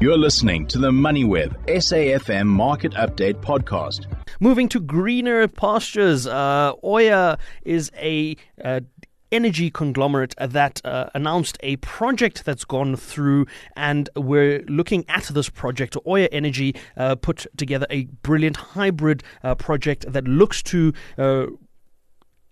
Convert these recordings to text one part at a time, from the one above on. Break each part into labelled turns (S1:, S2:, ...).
S1: You're listening to the MoneyWeb SAFM Market Update Podcast.
S2: Moving to greener pastures, uh, Oya is a uh, energy conglomerate that uh, announced a project that's gone through, and we're looking at this project. Oya Energy uh, put together a brilliant hybrid uh, project that looks to uh,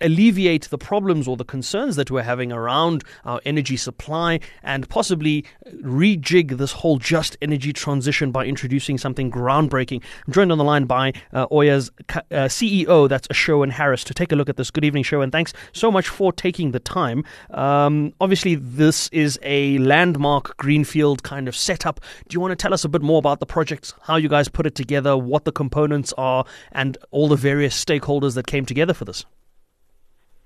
S2: alleviate the problems or the concerns that we're having around our energy supply and possibly rejig this whole just energy transition by introducing something groundbreaking. I'm joined on the line by uh, Oya's uh, CEO, that's Sherwin Harris, to take a look at this. Good evening, Sherwin. Thanks so much for taking the time. Um, obviously, this is a landmark greenfield kind of setup. Do you want to tell us a bit more about the project, how you guys put it together, what the components are, and all the various stakeholders that came together for this?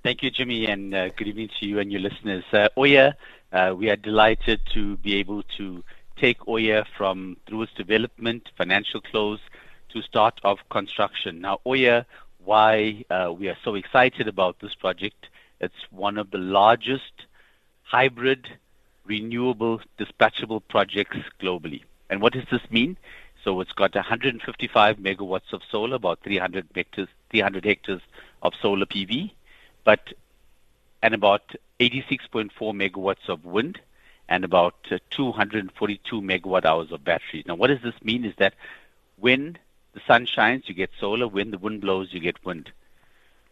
S3: Thank you, Jimmy, and uh, good evening to you and your listeners. Uh, Oya, uh, we are delighted to be able to take Oya from through its development, financial close, to start of construction. Now, Oya, why uh, we are so excited about this project, it's one of the largest hybrid renewable dispatchable projects globally. And what does this mean? So it's got 155 megawatts of solar, about 300 hectares, 300 hectares of solar PV but and about 86.4 megawatts of wind and about uh, 242 megawatt hours of batteries. Now, what does this mean is that when the sun shines, you get solar. When the wind blows, you get wind.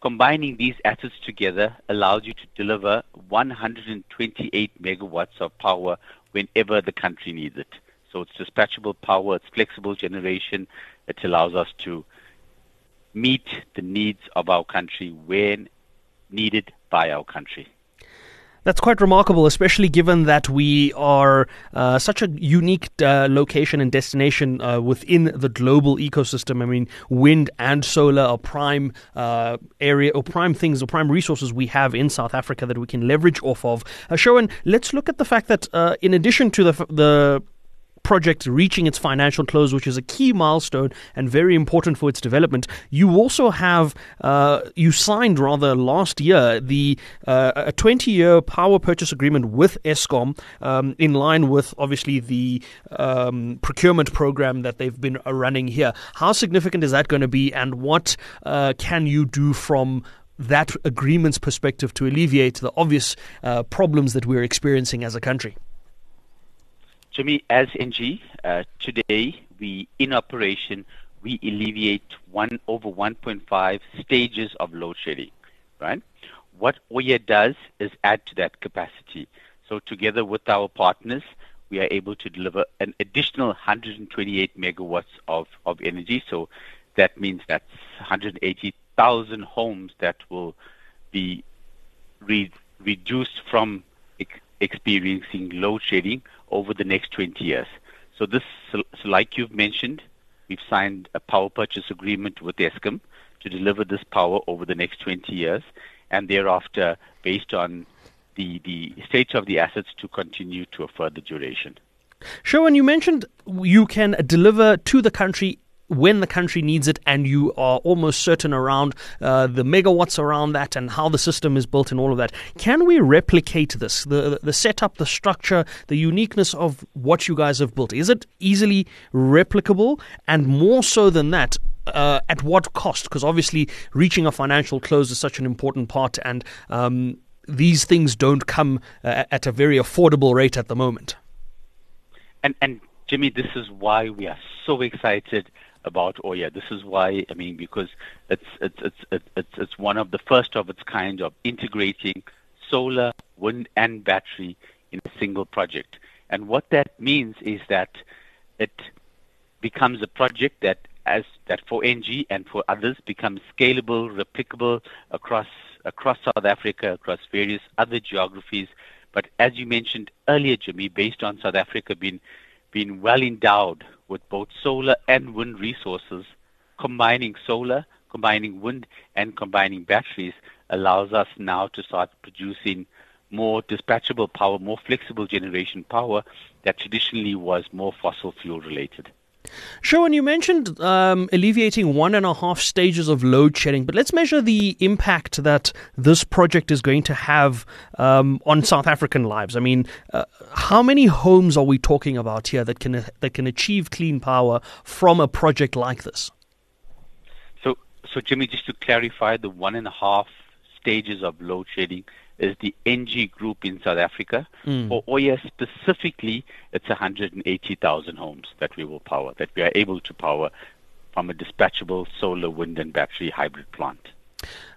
S3: Combining these assets together allows you to deliver 128 megawatts of power whenever the country needs it. So it's dispatchable power, it's flexible generation. It allows us to meet the needs of our country when needed by our country.
S2: That's quite remarkable, especially given that we are uh, such a unique uh, location and destination uh, within the global ecosystem. I mean, wind and solar are prime uh, area or prime things or prime resources we have in South Africa that we can leverage off of. Uh, Sherwin, let's look at the fact that uh, in addition to the the project reaching its financial close, which is a key milestone and very important for its development. You also have uh, you signed rather last year the uh, a 20 year power purchase agreement with Eskom um, in line with obviously the um, procurement program that they've been running here. How significant is that going to be, and what uh, can you do from that agreement's perspective to alleviate the obvious uh, problems that we're experiencing as a country?
S3: Jimmy, as ENGIE, uh, today we in operation we alleviate one over 1.5 stages of load shedding, right? What Oya does is add to that capacity. So together with our partners, we are able to deliver an additional 128 megawatts of, of energy. So that means that's 180,000 homes that will be re- reduced from experiencing load shedding over the next 20 years. So this, so like you've mentioned, we've signed a power purchase agreement with Eskom to deliver this power over the next 20 years, and thereafter, based on the, the state of the assets, to continue to a further duration.
S2: Sherwin, you mentioned you can deliver to the country when the country needs it, and you are almost certain around uh, the megawatts around that and how the system is built and all of that. Can we replicate this? The the setup, the structure, the uniqueness of what you guys have built. Is it easily replicable? And more so than that, uh, at what cost? Because obviously, reaching a financial close is such an important part, and um, these things don't come uh, at a very affordable rate at the moment.
S3: And and Jimmy, this is why we are so excited about oh, Oya. This is why I mean because it's it's it's it's it's one of the first of its kind of integrating solar, wind, and battery in a single project. And what that means is that it becomes a project that as that for ENGIE and for others becomes scalable, replicable across across South Africa, across various other geographies. But as you mentioned earlier, Jimmy, based on South Africa being being well endowed with both solar and wind resources, combining solar, combining wind, and combining batteries allows us now to start producing more dispatchable power, more flexible generation power that traditionally was more fossil fuel related.
S2: Sherwin, you mentioned um, alleviating one and a half stages of load shedding, but let's measure the impact that this project is going to have um, on South African lives. I mean, uh, how many homes are we talking about here that can that can achieve clean power from a project like this?
S3: So, so Jimmy, just to clarify, the one and a half stages of load shedding is the ENGIE group in South Africa. Mm. For Oya specifically, it's 180,000 homes that we will power, that we are able to power from a dispatchable solar, wind, and battery hybrid plant.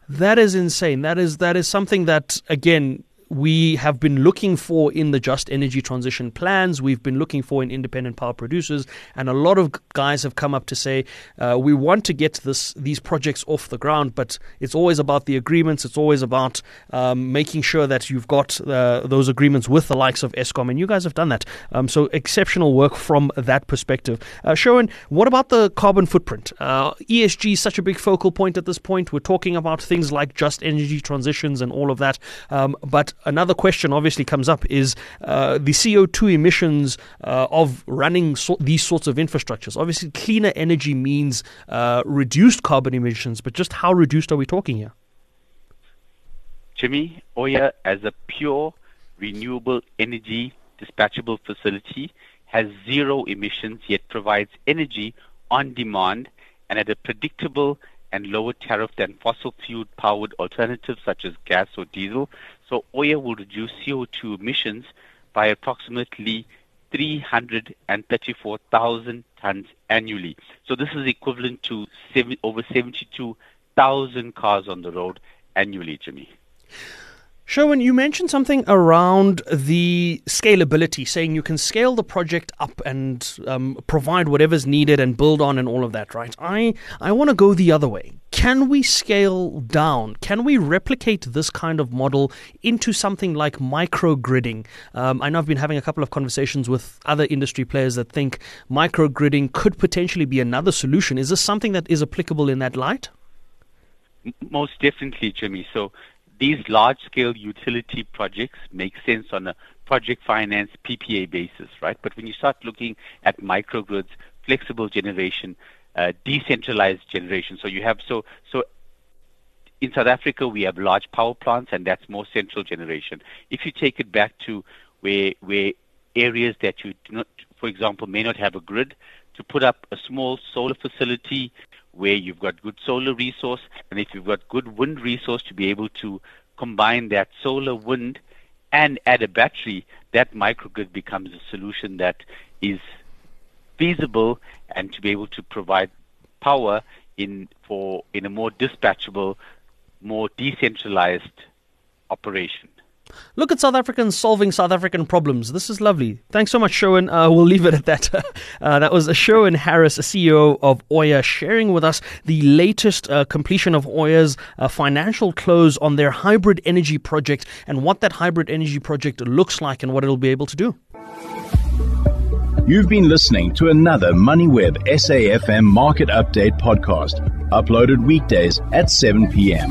S2: That is insane. That is that is something that again we have been looking for in the just energy transition plans. We've been looking for in independent power producers, and a lot of guys have come up to say uh, we want to get this these projects off the ground, but it's always about the agreements. It's always about um, making sure that you've got uh, those agreements with the likes of Eskom, and you guys have done that. Um, so exceptional work from that perspective. Uh, Sherwin, what about the carbon footprint? Uh, ESG is such a big focal point at this point. We're talking about things like just energy transitions and all of that, um, but another question obviously comes up is uh, the CO2 emissions uh, of running so- these sorts of infrastructures. Obviously, cleaner energy means uh, reduced carbon emissions, but just how reduced are we talking here?
S3: Jimmy, Oya, as a pure renewable energy dispatchable facility, has zero emissions yet provides energy on demand and at a predictable and lower tariff than fossil fuel powered alternatives such as gas or diesel. So Oya will reduce CO2 emissions by approximately 334,000 tons annually. So this is equivalent to seven, over 72,000 cars on the road annually, Jimmy.
S2: Sherwin, you mentioned something around the scalability, saying you can scale the project up and um, provide whatever's needed and build on and all of that, right? I, I want to go the other way. Can we scale down? Can we replicate this kind of model into something like microgridding? Um, I know I've been having a couple of conversations with other industry players that think microgridding could potentially be another solution. Is this something that is applicable in that light?
S3: Most definitely, Jimmy. So these large-scale utility projects make sense on a project finance PPA basis, right? But when you start looking at microgrids, flexible generation, uh, decentralized generation, so you have so so in South Africa we have large power plants, and that's more central generation. If you take it back to where where areas that you do not, for example, may not have a grid, to put up a small solar facility where you've got good solar resource, and if you've got good wind resource to be able to combine that solar, wind, and add a battery, that microgrid becomes a solution that is feasible and to be able to provide power in for in a more dispatchable, more decentralized operation.
S2: Look at South Africans solving South African problems. This is lovely. Thanks so much, Sherwin. Uh, we'll leave it at that. uh, that was Sherwin Harris, CEO of Oya, sharing with us the latest uh, completion of Oya's uh, financial close on their hybrid energy project and what that hybrid energy project looks like and what it'll be able to do.
S1: You've been listening to another MoneyWeb SAFM Market Update podcast, uploaded weekdays at 7 p.m.